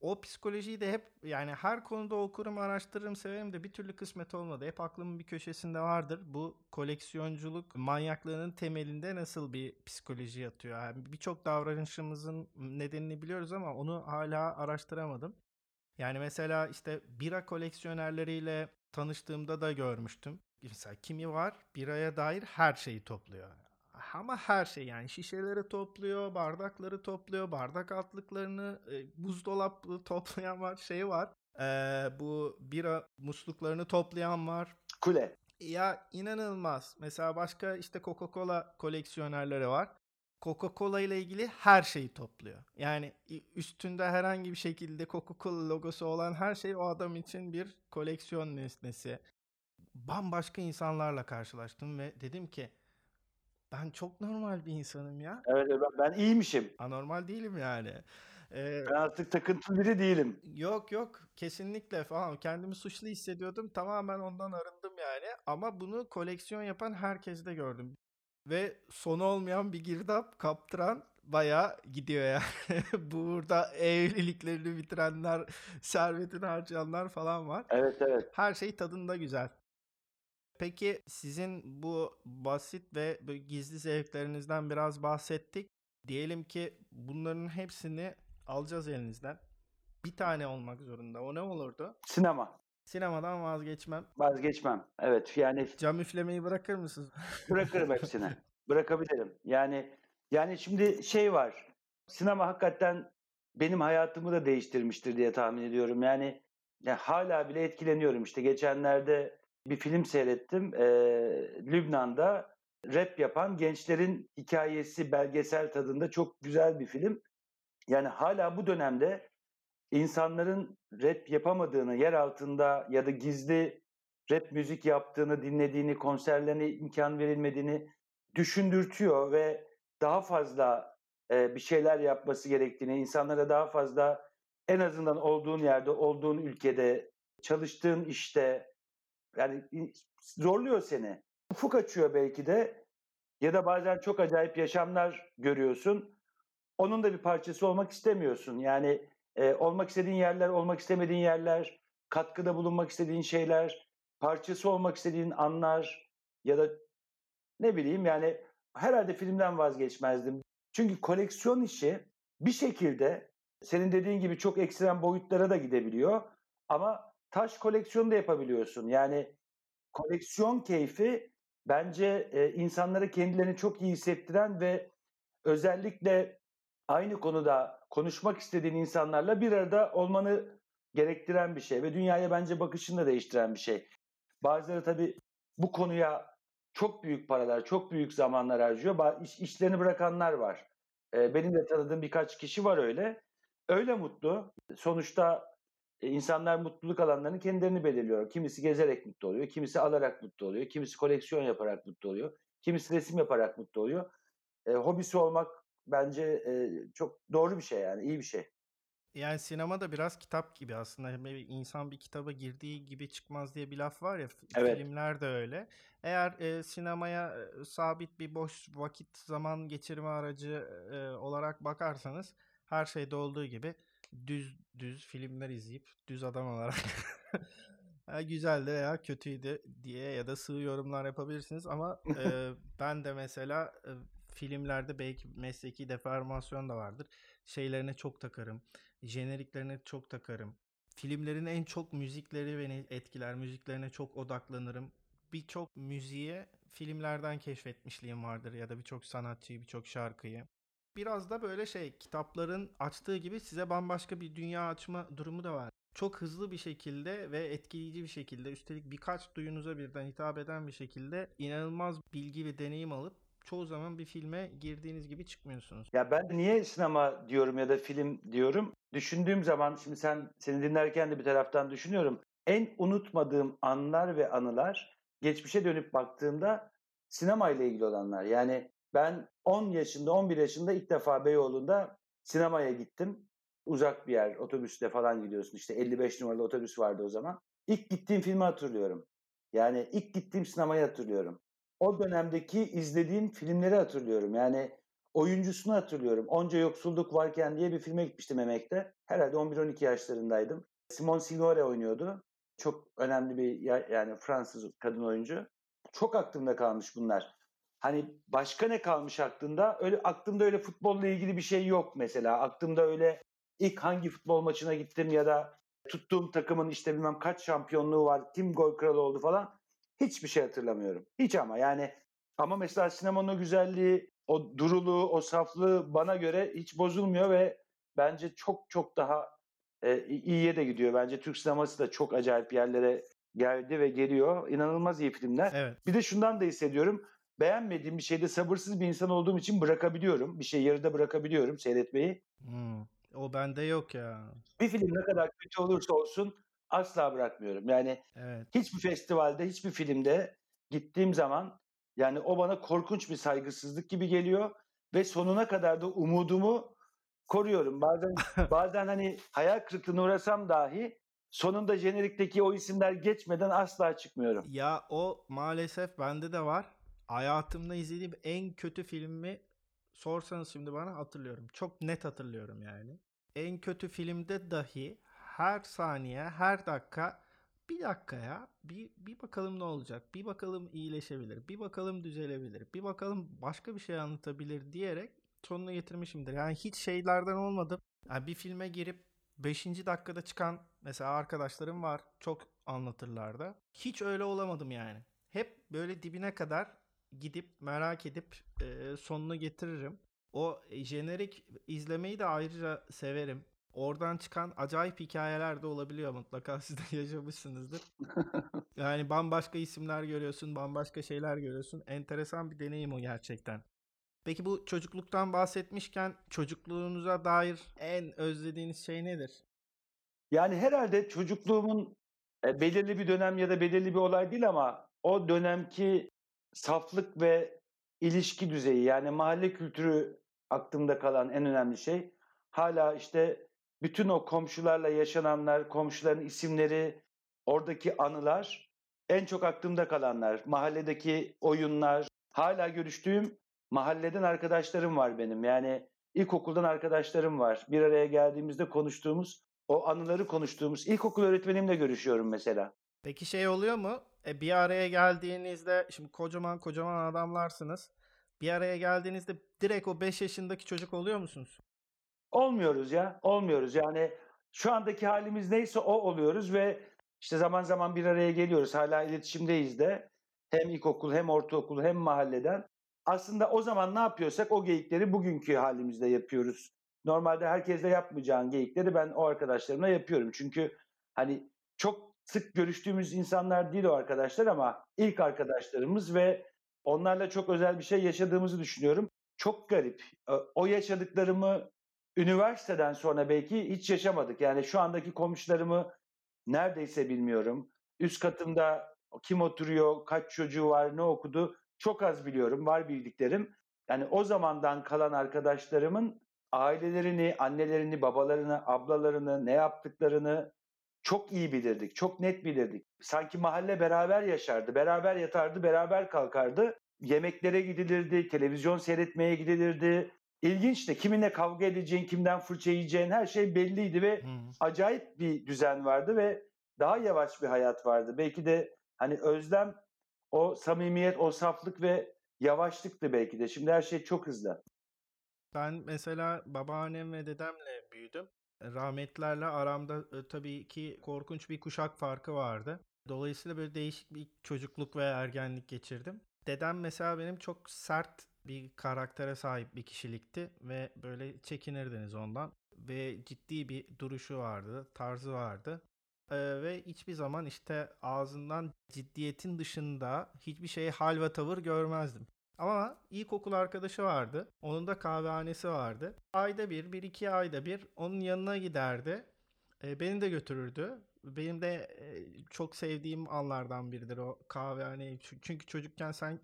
O psikolojiyi de hep yani her konuda okurum, araştırırım, severim de bir türlü kısmet olmadı. Hep aklımın bir köşesinde vardır. Bu koleksiyonculuk manyaklığının temelinde nasıl bir psikoloji yatıyor? Yani Birçok davranışımızın nedenini biliyoruz ama onu hala araştıramadım. Yani mesela işte bira koleksiyonerleriyle tanıştığımda da görmüştüm. Mesela kimi var biraya dair her şeyi topluyor. Ama her şey yani şişeleri topluyor, bardakları topluyor, bardak altlıklarını, e, buzdolaplı toplayan var, şey var. E, bu bira musluklarını toplayan var. Kule. Ya inanılmaz. Mesela başka işte Coca-Cola koleksiyonerleri var. Coca-Cola ile ilgili her şeyi topluyor. Yani üstünde herhangi bir şekilde Coca-Cola logosu olan her şey o adam için bir koleksiyon nesnesi. Bambaşka insanlarla karşılaştım ve dedim ki ben çok normal bir insanım ya. Evet ben, ben iyiymişim. Anormal değilim yani. Ee, ben artık takıntılı biri değilim. Yok yok kesinlikle falan. Kendimi suçlu hissediyordum. Tamamen ondan arındım yani. Ama bunu koleksiyon yapan herkeste gördüm. Ve sonu olmayan bir girdap kaptıran bayağı gidiyor yani. Burada evliliklerini bitirenler, servetini harcayanlar falan var. Evet evet. Her şey tadında güzel. Peki sizin bu basit ve gizli zevklerinizden biraz bahsettik. Diyelim ki bunların hepsini alacağız elinizden. Bir tane olmak zorunda. O ne olurdu? Sinema. Sinemadan vazgeçmem. Vazgeçmem. Evet yani. Cam üflemeyi bırakır mısınız? Bırakırım hepsini. Bırakabilirim. Yani yani şimdi şey var. Sinema hakikaten benim hayatımı da değiştirmiştir diye tahmin ediyorum. Yani, yani hala bile etkileniyorum. İşte geçenlerde bir film seyrettim. Ee, Lübnan'da rap yapan gençlerin hikayesi belgesel tadında çok güzel bir film. Yani hala bu dönemde insanların rap yapamadığını, yer altında ya da gizli rap müzik yaptığını, dinlediğini, konserlerine imkan verilmediğini düşündürtüyor ve daha fazla e, bir şeyler yapması gerektiğini, insanlara daha fazla en azından olduğun yerde, olduğun ülkede, çalıştığın işte yani zorluyor seni. Ufuk açıyor belki de ya da bazen çok acayip yaşamlar görüyorsun. Onun da bir parçası olmak istemiyorsun. Yani e, olmak istediğin yerler, olmak istemediğin yerler, katkıda bulunmak istediğin şeyler, parçası olmak istediğin anlar ya da ne bileyim yani herhalde filmden vazgeçmezdim. Çünkü koleksiyon işi bir şekilde senin dediğin gibi çok ekstrem boyutlara da gidebiliyor. Ama taş koleksiyonu da yapabiliyorsun. Yani koleksiyon keyfi bence e, insanlara kendilerini çok iyi hissettiren ve özellikle aynı konuda konuşmak istediğin insanlarla bir arada olmanı gerektiren bir şey ve dünyaya bence bakışını da değiştiren bir şey. Bazıları tabii bu konuya çok büyük paralar, çok büyük zamanlar harcıyor. İş, işlerini bırakanlar var. E, benim de tanıdığım birkaç kişi var öyle. Öyle mutlu. Sonuçta insanlar mutluluk alanlarını kendilerini belirliyor. Kimisi gezerek mutlu oluyor, kimisi alarak mutlu oluyor, kimisi koleksiyon yaparak mutlu oluyor, kimisi resim yaparak mutlu oluyor. E, hobisi olmak bence e, çok doğru bir şey yani, iyi bir şey. Yani sinema da biraz kitap gibi aslında. İnsan bir kitaba girdiği gibi çıkmaz diye bir laf var ya. Evet. Filmler de öyle. Eğer e, sinemaya e, sabit bir boş vakit zaman geçirme aracı e, olarak bakarsanız her şeyde olduğu gibi düz düz filmler izleyip düz adam olarak güzeldi veya kötüydü diye ya da sığ yorumlar yapabilirsiniz ama e, ben de mesela e, filmlerde belki mesleki deformasyon da vardır. Şeylerine çok takarım. Jeneriklerine çok takarım. Filmlerin en çok müzikleri beni etkiler. Müziklerine çok odaklanırım. Birçok müziğe filmlerden keşfetmişliğim vardır ya da birçok sanatçıyı, birçok şarkıyı biraz da böyle şey kitapların açtığı gibi size bambaşka bir dünya açma durumu da var. Çok hızlı bir şekilde ve etkileyici bir şekilde üstelik birkaç duyunuza birden hitap eden bir şekilde inanılmaz bilgi ve deneyim alıp çoğu zaman bir filme girdiğiniz gibi çıkmıyorsunuz. Ya ben niye sinema diyorum ya da film diyorum? Düşündüğüm zaman şimdi sen seni dinlerken de bir taraftan düşünüyorum. En unutmadığım anlar ve anılar geçmişe dönüp baktığımda sinema ile ilgili olanlar. Yani ben 10 yaşında, 11 yaşında ilk defa Beyoğlu'nda sinemaya gittim. Uzak bir yer, otobüsle falan gidiyorsun. İşte 55 numaralı otobüs vardı o zaman. İlk gittiğim filmi hatırlıyorum. Yani ilk gittiğim sinemayı hatırlıyorum. O dönemdeki izlediğim filmleri hatırlıyorum. Yani oyuncusunu hatırlıyorum. Onca yoksulluk varken diye bir filme gitmiştim emekte. Herhalde 11-12 yaşlarındaydım. Simone Signore oynuyordu. Çok önemli bir yani Fransız kadın oyuncu. Çok aklımda kalmış bunlar. Hani başka ne kalmış aklında? Öyle aklımda öyle futbolla ilgili bir şey yok mesela. Aklımda öyle ilk hangi futbol maçına gittim ya da tuttuğum takımın işte bilmem kaç şampiyonluğu var, kim gol kralı oldu falan. Hiçbir şey hatırlamıyorum. Hiç ama yani ama mesela sinemanın o güzelliği, o duruluğu, o saflığı bana göre hiç bozulmuyor ve bence çok çok daha e, iyiye de gidiyor. Bence Türk sineması da çok acayip yerlere geldi ve geliyor. İnanılmaz iyi filmler. Evet. Bir de şundan da hissediyorum beğenmediğim bir şeyde sabırsız bir insan olduğum için bırakabiliyorum. Bir şey yarıda bırakabiliyorum seyretmeyi. Hmm. O bende yok ya. Bir film ne kadar kötü olursa olsun asla bırakmıyorum. Yani Evet. hiçbir festivalde, hiçbir filmde gittiğim zaman yani o bana korkunç bir saygısızlık gibi geliyor ve sonuna kadar da umudumu koruyorum. Bazen bazen hani hayal kırıklığına uğrasam dahi sonunda jenerikteki o isimler geçmeden asla çıkmıyorum. Ya o maalesef bende de var. Hayatımda izlediğim en kötü filmi sorsanız şimdi bana hatırlıyorum. Çok net hatırlıyorum yani. En kötü filmde dahi her saniye, her dakika bir dakika ya bir, bir bakalım ne olacak. Bir bakalım iyileşebilir. Bir bakalım düzelebilir. Bir bakalım başka bir şey anlatabilir diyerek sonuna getirmişimdir. Yani hiç şeylerden olmadım. Yani bir filme girip 5. dakikada çıkan mesela arkadaşlarım var. Çok anlatırlar da. Hiç öyle olamadım yani. Hep böyle dibine kadar gidip merak edip e, sonunu getiririm. O jenerik izlemeyi de ayrıca severim. Oradan çıkan acayip hikayeler de olabiliyor mutlaka siz de yaşamışsınızdır. Yani bambaşka isimler görüyorsun, bambaşka şeyler görüyorsun. Enteresan bir deneyim o gerçekten. Peki bu çocukluktan bahsetmişken çocukluğunuza dair en özlediğiniz şey nedir? Yani herhalde çocukluğumun e, belirli bir dönem ya da belirli bir olay değil ama o dönemki saflık ve ilişki düzeyi yani mahalle kültürü aklımda kalan en önemli şey. Hala işte bütün o komşularla yaşananlar, komşuların isimleri, oradaki anılar en çok aklımda kalanlar. Mahalledeki oyunlar, hala görüştüğüm mahalleden arkadaşlarım var benim. Yani ilkokuldan arkadaşlarım var. Bir araya geldiğimizde konuştuğumuz, o anıları konuştuğumuz ilkokul öğretmenimle görüşüyorum mesela. Peki şey oluyor mu? E, bir araya geldiğinizde şimdi kocaman kocaman adamlarsınız. Bir araya geldiğinizde direkt o 5 yaşındaki çocuk oluyor musunuz? Olmuyoruz ya, olmuyoruz. Yani şu andaki halimiz neyse o oluyoruz ve işte zaman zaman bir araya geliyoruz. Hala iletişimdeyiz de. Hem ilkokul hem ortaokul hem mahalleden. Aslında o zaman ne yapıyorsak o geyikleri bugünkü halimizde yapıyoruz. Normalde herkesle yapmayacağın geyikleri ben o arkadaşlarımla yapıyorum. Çünkü hani çok sık görüştüğümüz insanlar değil o arkadaşlar ama ilk arkadaşlarımız ve onlarla çok özel bir şey yaşadığımızı düşünüyorum. Çok garip. O yaşadıklarımı üniversiteden sonra belki hiç yaşamadık. Yani şu andaki komşularımı neredeyse bilmiyorum. Üst katımda kim oturuyor, kaç çocuğu var, ne okudu çok az biliyorum. Var bildiklerim. Yani o zamandan kalan arkadaşlarımın ailelerini, annelerini, babalarını, ablalarını, ne yaptıklarını çok iyi bilirdik. Çok net bilirdik. Sanki mahalle beraber yaşardı. Beraber yatardı, beraber kalkardı. Yemeklere gidilirdi, televizyon seyretmeye gidilirdi. İlginçti. Kiminle kavga edeceğin, kimden fırça yiyeceğin her şey belliydi ve Hmm. acayip bir düzen vardı ve daha yavaş bir hayat vardı. Belki de hani özlem o samimiyet, o saflık ve yavaşlıktı belki de. Şimdi her şey çok hızlı. Ben mesela babaannem ve dedemle büyüdüm. Rahmetlerle aramda e, tabii ki korkunç bir kuşak farkı vardı. Dolayısıyla böyle değişik bir çocukluk ve ergenlik geçirdim. Dedem mesela benim çok sert bir karaktere sahip bir kişilikti ve böyle çekinirdiniz ondan ve ciddi bir duruşu vardı, tarzı vardı. Ee, ve hiçbir zaman işte ağzından ciddiyetin dışında hiçbir şeye hal ve tavır görmezdim. Ama ilkokul arkadaşı vardı. Onun da kahvehanesi vardı. Ayda bir, bir iki ayda bir onun yanına giderdi. E, beni de götürürdü. Benim de e, çok sevdiğim anlardan biridir o kahvehane. Çünkü çocukken sen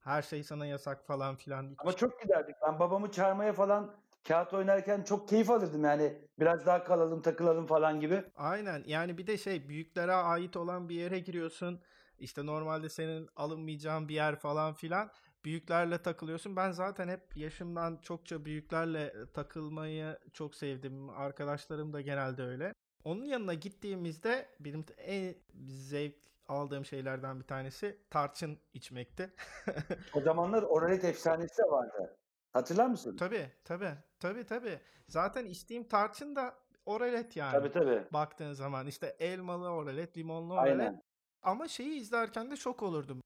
her şey sana yasak falan filan. Ama çok giderdik. Ben babamı çağırmaya falan kağıt oynarken çok keyif alırdım yani. Biraz daha kalalım, takılalım falan gibi. Aynen yani bir de şey büyüklere ait olan bir yere giriyorsun. İşte normalde senin alınmayacağın bir yer falan filan. Büyüklerle takılıyorsun. Ben zaten hep yaşımdan çokça büyüklerle takılmayı çok sevdim. Arkadaşlarım da genelde öyle. Onun yanına gittiğimizde benim en zevk aldığım şeylerden bir tanesi tarçın içmekti. O zamanlar oralet efsanesi de vardı. Hatırlar mısın? Tabii tabii tabii tabii. Zaten içtiğim tarçın da oralet yani. Tabii tabii. Baktığın zaman işte elmalı oralet, limonlu oralet. Aynen. Ama şeyi izlerken de şok olurdum.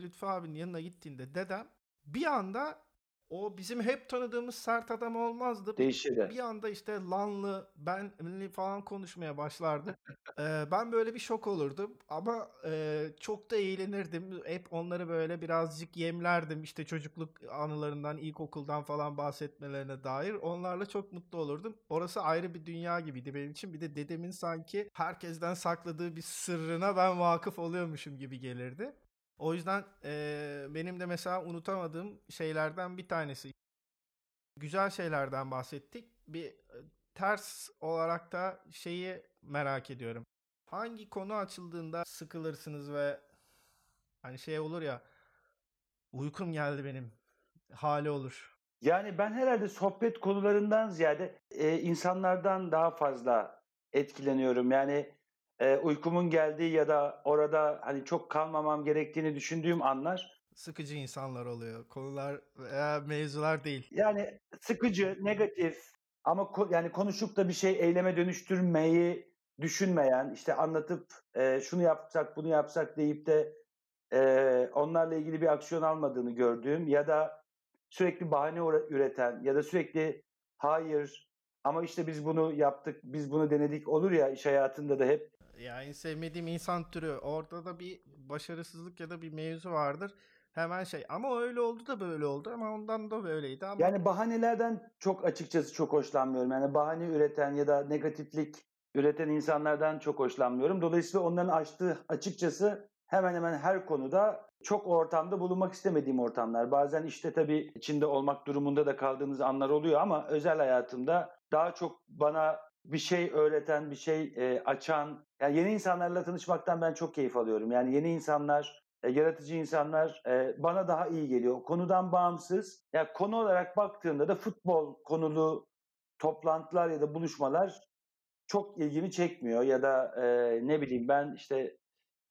Lütfü abinin yanına gittiğinde dedem bir anda o bizim hep tanıdığımız sert adam olmazdı. Değişirdi. Bir anda işte lanlı, benli falan konuşmaya başlardı. Ee, ben böyle bir şok olurdum ama e, çok da eğlenirdim. Hep onları böyle birazcık yemlerdim. İşte çocukluk anılarından, ilkokuldan falan bahsetmelerine dair. Onlarla çok mutlu olurdum. Orası ayrı bir dünya gibiydi benim için. Bir de dedemin sanki herkesten sakladığı bir sırrına ben vakıf oluyormuşum gibi gelirdi. O yüzden e, benim de mesela unutamadığım şeylerden bir tanesi. Güzel şeylerden bahsettik. Bir ters olarak da şeyi merak ediyorum. Hangi konu açıldığında sıkılırsınız ve hani şey olur ya uykum geldi benim hali olur. Yani ben herhalde sohbet konularından ziyade e, insanlardan daha fazla etkileniyorum. Yani e, uykumun geldiği ya da orada hani çok kalmamam gerektiğini düşündüğüm anlar. Sıkıcı insanlar oluyor. Konular veya mevzular değil. Yani sıkıcı, negatif ama ko- yani konuşup da bir şey eyleme dönüştürmeyi düşünmeyen, işte anlatıp e, şunu yapsak, bunu yapsak deyip de e, onlarla ilgili bir aksiyon almadığını gördüğüm ya da sürekli bahane üreten ya da sürekli hayır ama işte biz bunu yaptık, biz bunu denedik olur ya iş hayatında da hep yani sevmediğim insan türü. Orada da bir başarısızlık ya da bir mevzu vardır. Hemen şey ama öyle oldu da böyle oldu ama ondan da böyleydi ama. Yani bahanelerden çok açıkçası çok hoşlanmıyorum. Yani bahane üreten ya da negatiflik üreten insanlardan çok hoşlanmıyorum. Dolayısıyla onların açtığı açıkçası hemen hemen her konuda çok ortamda bulunmak istemediğim ortamlar. Bazen işte tabii içinde olmak durumunda da kaldığınız anlar oluyor ama özel hayatımda daha çok bana bir şey öğreten, bir şey e, açan, yani yeni insanlarla tanışmaktan ben çok keyif alıyorum. Yani yeni insanlar, e, yaratıcı insanlar e, bana daha iyi geliyor. Konudan bağımsız. Yani konu olarak baktığımda da futbol konulu toplantılar ya da buluşmalar çok ilgimi çekmiyor ya da e, ne bileyim ben işte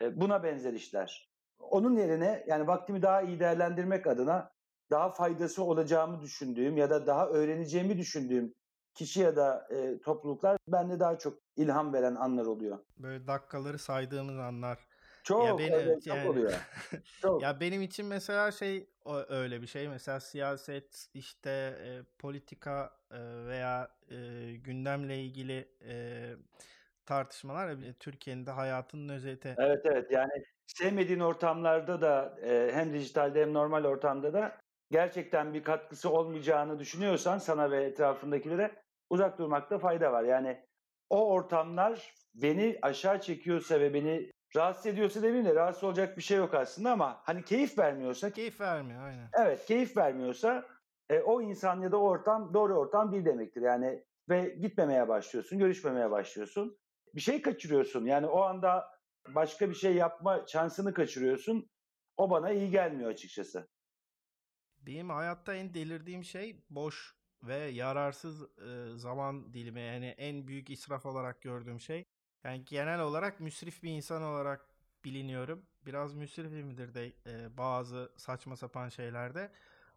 e, buna benzer işler. Onun yerine yani vaktimi daha iyi değerlendirmek adına daha faydası olacağımı düşündüğüm ya da daha öğreneceğimi düşündüğüm kişi ya da e, topluluklar bende daha çok ilham veren anlar oluyor. Böyle dakikaları saydığımız anlar. Çok, ya benim, evet, çok yani, oluyor. çok. Ya benim için mesela şey öyle bir şey. Mesela siyaset, işte e, politika e, veya e, gündemle ilgili e, tartışmalar Türkiye'nin de hayatının özeti. Evet evet yani sevmediğin ortamlarda da e, hem dijitalde hem normal ortamda da gerçekten bir katkısı olmayacağını düşünüyorsan sana ve etrafındakilere uzak durmakta fayda var. Yani o ortamlar beni aşağı çekiyorsa ve beni rahatsız ediyorsa demeyeyim de rahatsız olacak bir şey yok aslında ama hani keyif vermiyorsa keyif vermiyor aynen. Evet, keyif vermiyorsa e, o insan ya da o ortam doğru ortam değil demektir. Yani ve gitmemeye başlıyorsun, görüşmemeye başlıyorsun. Bir şey kaçırıyorsun. Yani o anda başka bir şey yapma şansını kaçırıyorsun. O bana iyi gelmiyor açıkçası. Benim hayatta en delirdiğim şey boş ve yararsız e, zaman dilimi yani en büyük israf olarak gördüğüm şey. Yani genel olarak müsrif bir insan olarak biliniyorum. Biraz müsrifimdir de e, bazı saçma sapan şeylerde.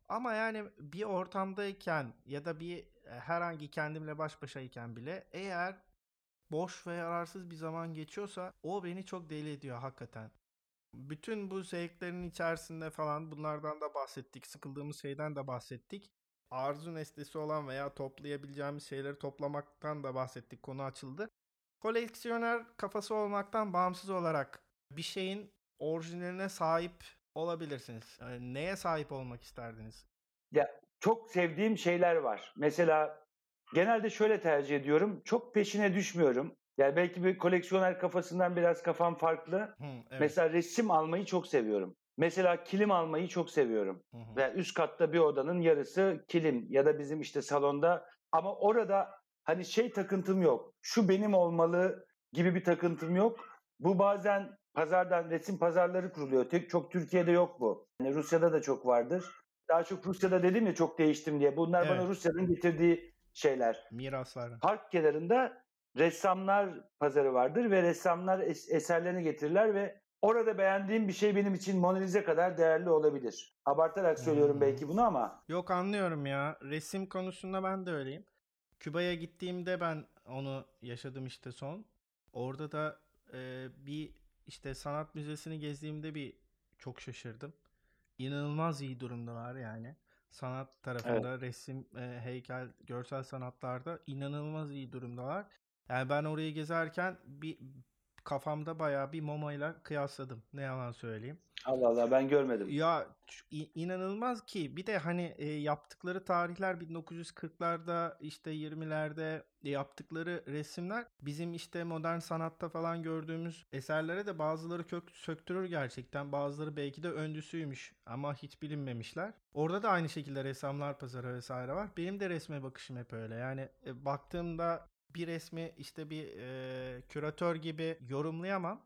Ama yani bir ortamdayken ya da bir e, herhangi kendimle baş başayken bile eğer boş ve yararsız bir zaman geçiyorsa o beni çok deli ediyor hakikaten. Bütün bu zevklerin içerisinde falan bunlardan da bahsettik. Sıkıldığımız şeyden de bahsettik arzu nesnesi olan veya toplayabileceğimiz şeyleri toplamaktan da bahsettik. Konu açıldı. Koleksiyoner kafası olmaktan bağımsız olarak bir şeyin orijinaline sahip olabilirsiniz. Yani neye sahip olmak isterdiniz? Ya çok sevdiğim şeyler var. Mesela genelde şöyle tercih ediyorum. Çok peşine düşmüyorum. Yani belki bir koleksiyoner kafasından biraz kafam farklı. Hı, evet. Mesela resim almayı çok seviyorum. Mesela kilim almayı çok seviyorum. Hı hı. Ve üst katta bir odanın yarısı kilim ya da bizim işte salonda ama orada hani şey takıntım yok. Şu benim olmalı gibi bir takıntım yok. Bu bazen pazardan resim pazarları kuruluyor. Tek çok Türkiye'de yok bu. Yani Rusya'da da çok vardır. Daha çok Rusya'da dedim ya çok değiştim diye. Bunlar evet. bana Rusya'nın getirdiği şeyler. Miraslar. Park kenarında ressamlar pazarı vardır ve ressamlar es- eserlerini getirirler ve Orada beğendiğim bir şey benim için Mona Lisa kadar değerli olabilir. Abartarak söylüyorum hmm. belki bunu ama. Yok anlıyorum ya. Resim konusunda ben de öyleyim. Küba'ya gittiğimde ben onu yaşadım işte son. Orada da e, bir işte sanat müzesini gezdiğimde bir çok şaşırdım. İnanılmaz iyi durumdalar yani. sanat tarafında evet. resim, e, heykel, görsel sanatlarda inanılmaz iyi durumdalar. Yani ben orayı gezerken bir kafamda bayağı bir Momo ile kıyasladım. Ne yalan söyleyeyim. Allah Allah ben görmedim. Ya inanılmaz ki bir de hani e, yaptıkları tarihler 1940'larda işte 20'lerde yaptıkları resimler bizim işte modern sanatta falan gördüğümüz eserlere de bazıları kök söktürür gerçekten. Bazıları belki de öncüsüymüş ama hiç bilinmemişler. Orada da aynı şekilde ressamlar pazarı vesaire var. Benim de resme bakışım hep öyle. Yani e, baktığımda bir resmi işte bir e, küratör gibi yorumlayamam.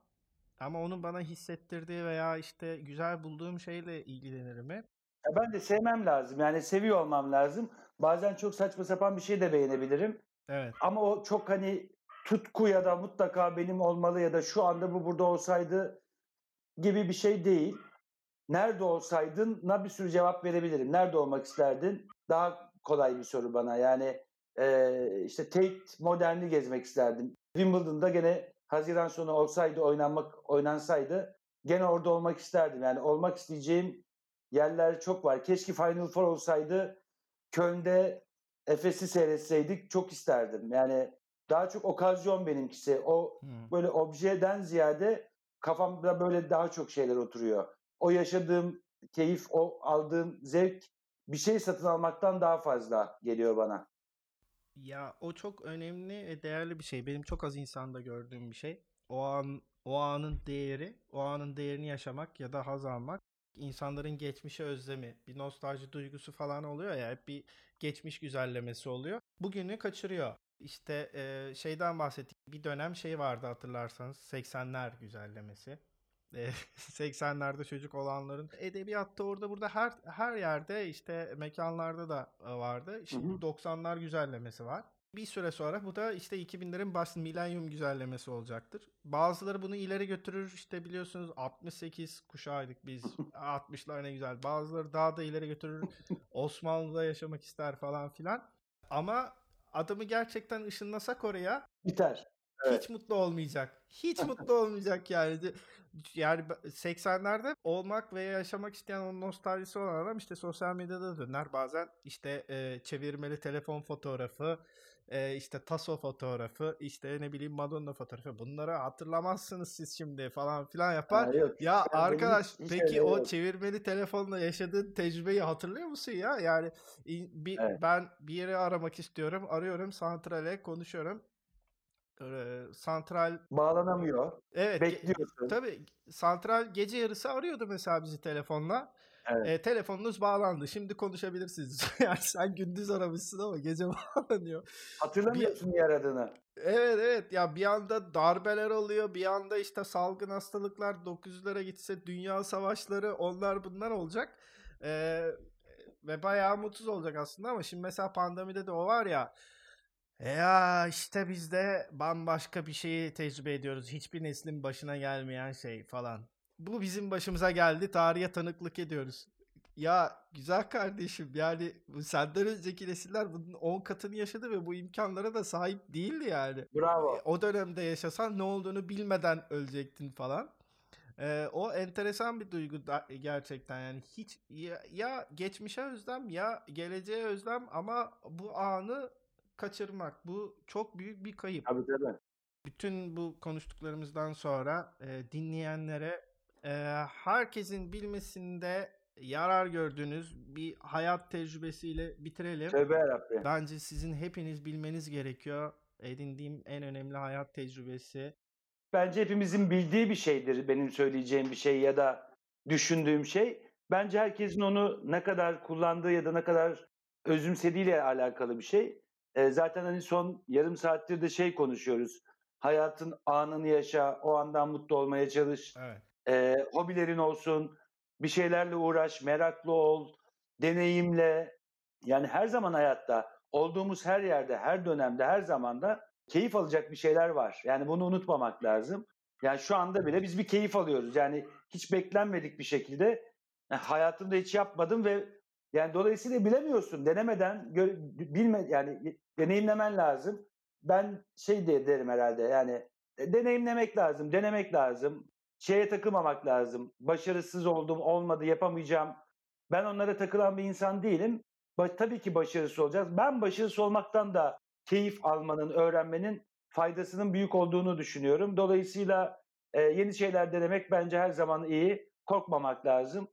Ama onun bana hissettirdiği veya işte güzel bulduğum şeyle ilgilenirim hep. Ya ben de sevmem lazım. Yani seviyor olmam lazım. Bazen çok saçma sapan bir şey de beğenebilirim. Evet. Ama o çok hani tutku ya da mutlaka benim olmalı ya da şu anda bu burada olsaydı gibi bir şey değil. Nerede olsaydın na bir sürü cevap verebilirim. Nerede olmak isterdin? Daha kolay bir soru bana. Yani e, işte Tate Modern'i gezmek isterdim. Wimbledon'da gene Haziran sonu olsaydı oynanmak oynansaydı gene orada olmak isterdim. Yani olmak isteyeceğim yerler çok var. Keşke Final Four olsaydı Köln'de Efes'i seyretseydik çok isterdim. Yani daha çok okazyon benimkisi. O hmm. böyle objeden ziyade kafamda böyle daha çok şeyler oturuyor. O yaşadığım keyif, o aldığım zevk bir şey satın almaktan daha fazla geliyor bana. Ya o çok önemli ve değerli bir şey. Benim çok az insanda gördüğüm bir şey. O an o anın değeri, o anın değerini yaşamak ya da haz almak. İnsanların geçmişe özlemi, bir nostalji duygusu falan oluyor ya, hep bir geçmiş güzellemesi oluyor. Bugünü kaçırıyor. İşte e, şeyden bahsettik. Bir dönem şey vardı hatırlarsanız 80'ler güzellemesi. 80'lerde çocuk olanların edebiyatta orada burada her her yerde işte mekanlarda da vardı. Şimdi 90'lar güzellemesi var. Bir süre sonra bu da işte 2000'lerin baş milenyum güzellemesi olacaktır. Bazıları bunu ileri götürür. İşte biliyorsunuz 68 kuşağıydık biz. 60'lar ne güzel. Bazıları daha da ileri götürür. Osmanlı'da yaşamak ister falan filan. Ama adamı gerçekten ışınlasak oraya biter. Evet. Hiç mutlu olmayacak. Hiç mutlu olmayacak yani. Yani 80'lerde olmak veya yaşamak isteyen o nostaljisi olan adam işte sosyal medyada döner. Bazen işte e, çevirmeli telefon fotoğrafı, e, işte taso fotoğrafı, işte ne bileyim Madonna fotoğrafı. Bunları hatırlamazsınız siz şimdi falan filan yapar. Ha, yok. Ya yani arkadaş peki o yok. çevirmeli telefonla yaşadığın tecrübeyi hatırlıyor musun ya? Yani bir, evet. ben bir yere aramak istiyorum. Arıyorum santrale konuşuyorum santral bağlanamıyor. Evet. Bekliyorsun. Tabii santral gece yarısı arıyordu mesela bizi telefonla. Evet. E, telefonunuz bağlandı. Şimdi konuşabilirsiniz. yani sen gündüz aramışsın ama gece bağlanıyor. Hatırlamıyorsun bir... yer adını. Evet evet ya bir anda darbeler oluyor. Bir anda işte salgın hastalıklar 900'lere gitse dünya savaşları onlar bunlar olacak. Ee, ve bayağı mutsuz olacak aslında ama şimdi mesela pandemide de o var ya ya işte biz de bambaşka bir şeyi tecrübe ediyoruz. Hiçbir neslin başına gelmeyen şey falan. Bu bizim başımıza geldi. Tarihe tanıklık ediyoruz. Ya güzel kardeşim yani senden önceki nesiller bunun 10 katını yaşadı ve bu imkanlara da sahip değildi yani. Bravo. E, o dönemde yaşasan ne olduğunu bilmeden ölecektin falan. Ee, o enteresan bir duygu da, gerçekten yani hiç ya, ya geçmişe özlem ya geleceğe özlem ama bu anı kaçırmak. Bu çok büyük bir kayıp. Tabii tabii. Bütün bu konuştuklarımızdan sonra e, dinleyenlere e, herkesin bilmesinde yarar gördüğünüz bir hayat tecrübesiyle bitirelim. Tövbe yarabbim. Bence sizin hepiniz bilmeniz gerekiyor. Edindiğim en önemli hayat tecrübesi. Bence hepimizin bildiği bir şeydir benim söyleyeceğim bir şey ya da düşündüğüm şey. Bence herkesin onu ne kadar kullandığı ya da ne kadar özümsediğiyle alakalı bir şey. E, zaten hani son yarım saattir de şey konuşuyoruz. Hayatın anını yaşa, o andan mutlu olmaya çalış. Evet. E, hobilerin olsun, bir şeylerle uğraş, meraklı ol, deneyimle. Yani her zaman hayatta, olduğumuz her yerde, her dönemde, her zamanda keyif alacak bir şeyler var. Yani bunu unutmamak lazım. Yani şu anda bile biz bir keyif alıyoruz. Yani hiç beklenmedik bir şekilde hayatımda hiç yapmadım ve yani dolayısıyla bilemiyorsun. Denemeden gör, bilme yani deneyimlemen lazım. Ben şey de derim herhalde yani e, deneyimlemek lazım, denemek lazım. Şeye takılmamak lazım. Başarısız oldum, olmadı, yapamayacağım. Ben onlara takılan bir insan değilim. Ba- tabii ki başarısız olacağız. Ben başarısız olmaktan da keyif almanın, öğrenmenin faydasının büyük olduğunu düşünüyorum. Dolayısıyla e, yeni şeyler denemek bence her zaman iyi. Korkmamak lazım.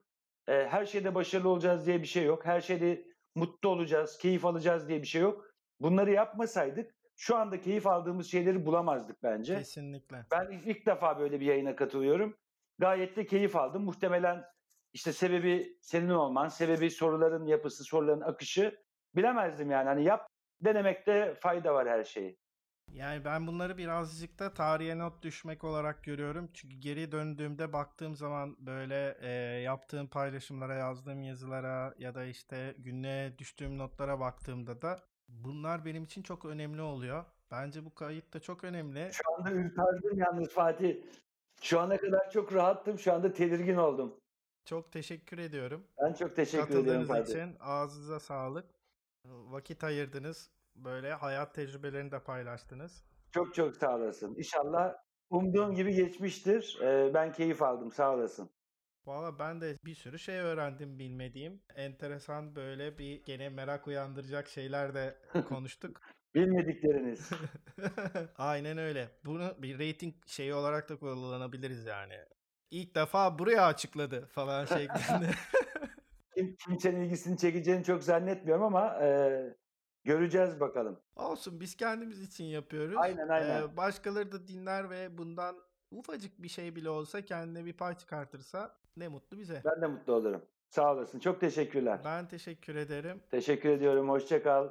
E, her şeyde başarılı olacağız diye bir şey yok. Her şeyde mutlu olacağız, keyif alacağız diye bir şey yok. Bunları yapmasaydık şu anda keyif aldığımız şeyleri bulamazdık bence. Kesinlikle. Ben ilk defa böyle bir yayına katılıyorum. Gayet de keyif aldım. Muhtemelen işte sebebi senin olman, sebebi soruların yapısı, soruların akışı bilemezdim yani. Hani yap denemekte fayda var her şeyi. Yani ben bunları birazcık da tarihe not düşmek olarak görüyorum. Çünkü geri döndüğümde baktığım zaman böyle e, yaptığım paylaşımlara, yazdığım yazılara ya da işte günlüğe düştüğüm notlara baktığımda da bunlar benim için çok önemli oluyor. Bence bu kayıt da çok önemli. Şu anda ürperdim yalnız Fatih. Şu ana kadar çok rahattım. Şu anda tedirgin oldum. Çok teşekkür ediyorum. Ben çok teşekkür Katıldığınız Fatih. için ağzınıza sağlık. Vakit ayırdınız. Böyle hayat tecrübelerini de paylaştınız. Çok çok sağ olasın. İnşallah umduğum gibi geçmiştir. Ee, ben keyif aldım. Sağ olasın. Valla ben de bir sürü şey öğrendim bilmediğim. Enteresan böyle bir gene merak uyandıracak şeyler de konuştuk. Bilmedikleriniz. Aynen öyle. Bunu bir rating şeyi olarak da kullanabiliriz yani. İlk defa buraya açıkladı falan şeklinde. Kim, kimsenin ilgisini çekeceğini çok zannetmiyorum ama e, göreceğiz bakalım. Olsun biz kendimiz için yapıyoruz. Aynen, aynen. Ee, başkaları da dinler ve bundan ufacık bir şey bile olsa kendine bir pay çıkartırsa ne mutlu bize. Ben de mutlu olurum. Sağ olasın. Çok teşekkürler. Ben teşekkür ederim. Teşekkür ediyorum. Hoşça kal.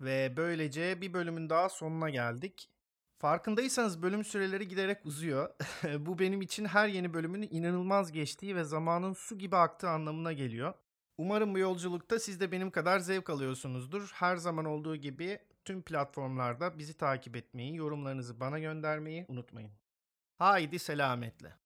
Ve böylece bir bölümün daha sonuna geldik. Farkındaysanız bölüm süreleri giderek uzuyor. Bu benim için her yeni bölümün inanılmaz geçtiği ve zamanın su gibi aktığı anlamına geliyor. Umarım bu yolculukta siz de benim kadar zevk alıyorsunuzdur. Her zaman olduğu gibi tüm platformlarda bizi takip etmeyi, yorumlarınızı bana göndermeyi unutmayın. Haydi selametle.